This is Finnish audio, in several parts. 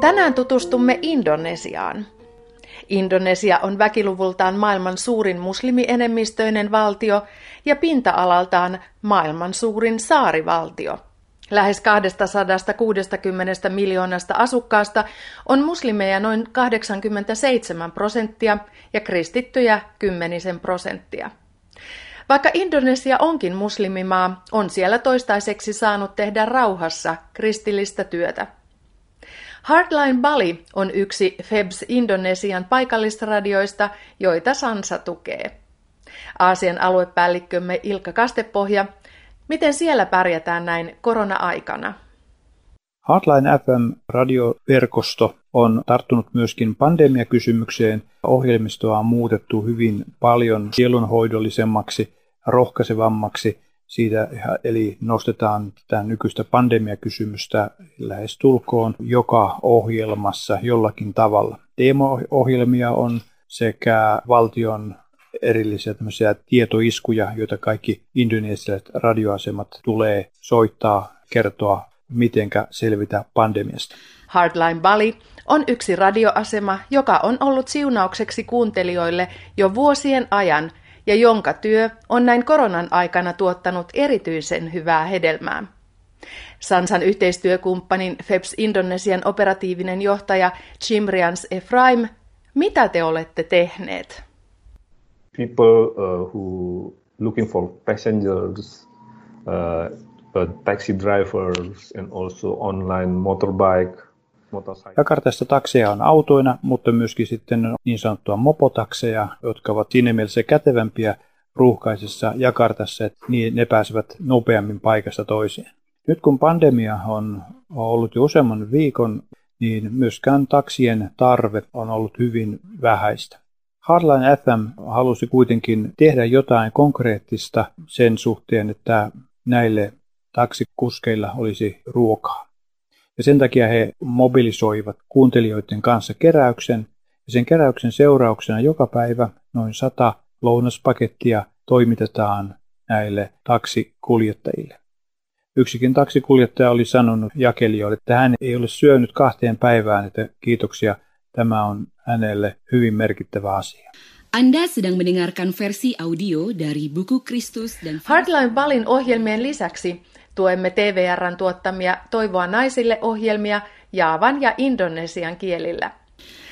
Tänään tutustumme Indonesiaan. Indonesia on väkiluvultaan maailman suurin muslimienemmistöinen valtio ja pinta-alaltaan maailman suurin saarivaltio. Lähes 260 miljoonasta asukkaasta on muslimeja noin 87 prosenttia ja kristittyjä kymmenisen prosenttia. Vaikka Indonesia onkin muslimimaa, on siellä toistaiseksi saanut tehdä rauhassa kristillistä työtä. Hardline Bali on yksi Febs Indonesian paikallisradioista, joita Sansa tukee. Aasian aluepäällikkömme Ilkka Kastepohja, miten siellä pärjätään näin korona-aikana? Hardline FM-radioverkosto on tarttunut myöskin pandemiakysymykseen. Ohjelmistoa on muutettu hyvin paljon sielunhoidollisemmaksi, rohkaisevammaksi siitä, eli nostetaan tätä nykyistä pandemiakysymystä lähes tulkoon joka ohjelmassa jollakin tavalla. Teemo-ohjelmia on sekä valtion erillisiä tietoiskuja, joita kaikki indonesialaiset radioasemat tulee soittaa, kertoa, mitenkä selvitä pandemiasta. Hardline Bali on yksi radioasema, joka on ollut siunaukseksi kuuntelijoille jo vuosien ajan – ja jonka työ on näin koronan aikana tuottanut erityisen hyvää hedelmää. Sansan yhteistyökumppanin FEPS Indonesian operatiivinen johtaja Chimrians Efraim, mitä te olette tehneet? People uh, who looking for passengers, uh, taxi drivers and also online motorbike Jakartassa takseja on autoina, mutta myöskin sitten niin sanottua mopotakseja, jotka ovat siinä mielessä kätevämpiä ruuhkaisessa Jakartassa, että niin ne pääsevät nopeammin paikasta toiseen. Nyt kun pandemia on ollut jo useamman viikon, niin myöskään taksien tarve on ollut hyvin vähäistä. Hardline FM halusi kuitenkin tehdä jotain konkreettista sen suhteen, että näille taksikuskeilla olisi ruokaa. Ja sen takia he mobilisoivat kuuntelijoiden kanssa keräyksen, ja sen keräyksen seurauksena joka päivä noin sata lounaspakettia toimitetaan näille taksikuljettajille. Yksikin taksikuljettaja oli sanonut jakelijoille, että hän ei ole syönyt kahteen päivään, että kiitoksia, tämä on hänelle hyvin merkittävä asia. Anda sedang mendengarkan versi audio dari buku Kristus dan Hardline Balin ohjelmien lisäksi Tuemme TVRn tuottamia Toivoa naisille ohjelmia Jaavan ja Indonesian kielillä.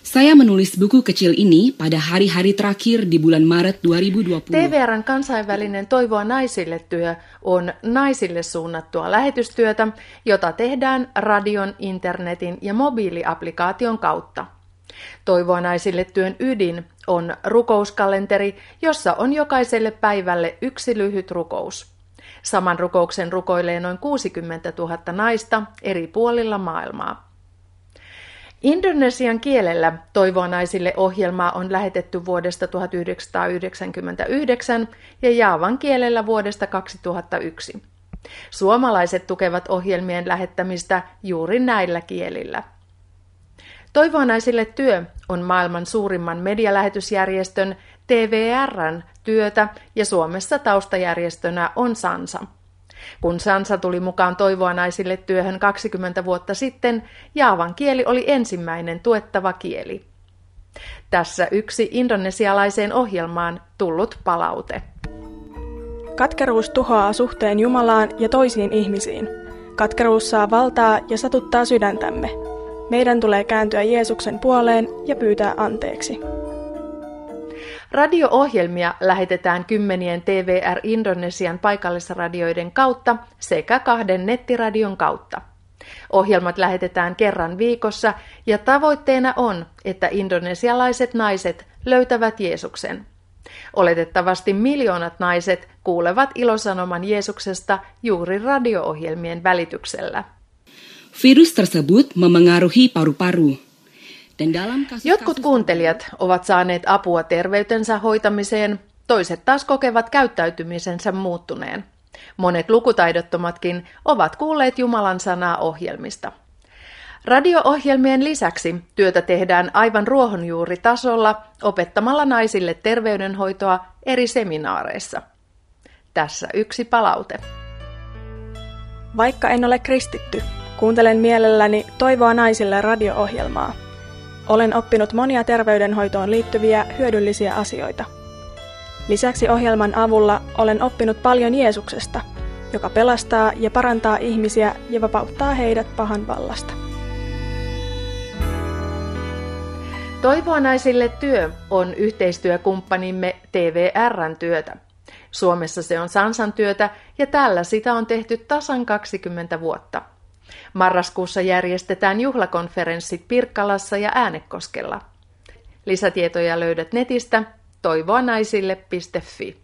Saya menulis buku kecil ini pada hari-hari terakhir di bulan Maret 2020. TVRn kansainvälinen Toivoa naisille työ on naisille suunnattua lähetystyötä, jota tehdään radion, internetin ja mobiiliaplikaation kautta. Toivoa naisille työn ydin on rukouskalenteri, jossa on jokaiselle päivälle yksi lyhyt rukous. Saman rukouksen rukoilee noin 60 000 naista eri puolilla maailmaa. Indonesian kielellä Toivoa naisille ohjelmaa on lähetetty vuodesta 1999 ja Jaavan kielellä vuodesta 2001. Suomalaiset tukevat ohjelmien lähettämistä juuri näillä kielillä. Toivoa naisille työ on maailman suurimman medialähetysjärjestön TVRn työtä ja Suomessa taustajärjestönä on Sansa. Kun Sansa tuli mukaan toivoa naisille työhön 20 vuotta sitten, jaavan kieli oli ensimmäinen tuettava kieli. Tässä yksi indonesialaiseen ohjelmaan tullut palaute. Katkeruus tuhoaa suhteen Jumalaan ja toisiin ihmisiin. Katkeruus saa valtaa ja satuttaa sydäntämme. Meidän tulee kääntyä Jeesuksen puoleen ja pyytää anteeksi. Radio-ohjelmia lähetetään kymmenien TVR Indonesian paikallisradioiden kautta sekä kahden nettiradion kautta. Ohjelmat lähetetään kerran viikossa ja tavoitteena on, että indonesialaiset naiset löytävät Jeesuksen. Oletettavasti miljoonat naiset kuulevat ilosanoman Jeesuksesta juuri radio-ohjelmien välityksellä. Virus tersebut memengaruhi paru-paru. Jotkut kuuntelijat ovat saaneet apua terveytensä hoitamiseen, toiset taas kokevat käyttäytymisensä muuttuneen. Monet lukutaidottomatkin ovat kuulleet Jumalan sanaa ohjelmista. Radio-ohjelmien lisäksi työtä tehdään aivan ruohonjuuritasolla opettamalla naisille terveydenhoitoa eri seminaareissa. Tässä yksi palaute. Vaikka en ole kristitty, Kuuntelen mielelläni Toivoa naisille radio-ohjelmaa. Olen oppinut monia terveydenhoitoon liittyviä hyödyllisiä asioita. Lisäksi ohjelman avulla olen oppinut paljon Jeesuksesta, joka pelastaa ja parantaa ihmisiä ja vapauttaa heidät pahan vallasta. Toivoa naisille työ on yhteistyökumppanimme TVRn työtä. Suomessa se on Sansan työtä ja tällä sitä on tehty tasan 20 vuotta. Marraskuussa järjestetään juhlakonferenssit Pirkkalassa ja Äänekoskella. Lisätietoja löydät netistä toivoanaisille.fi.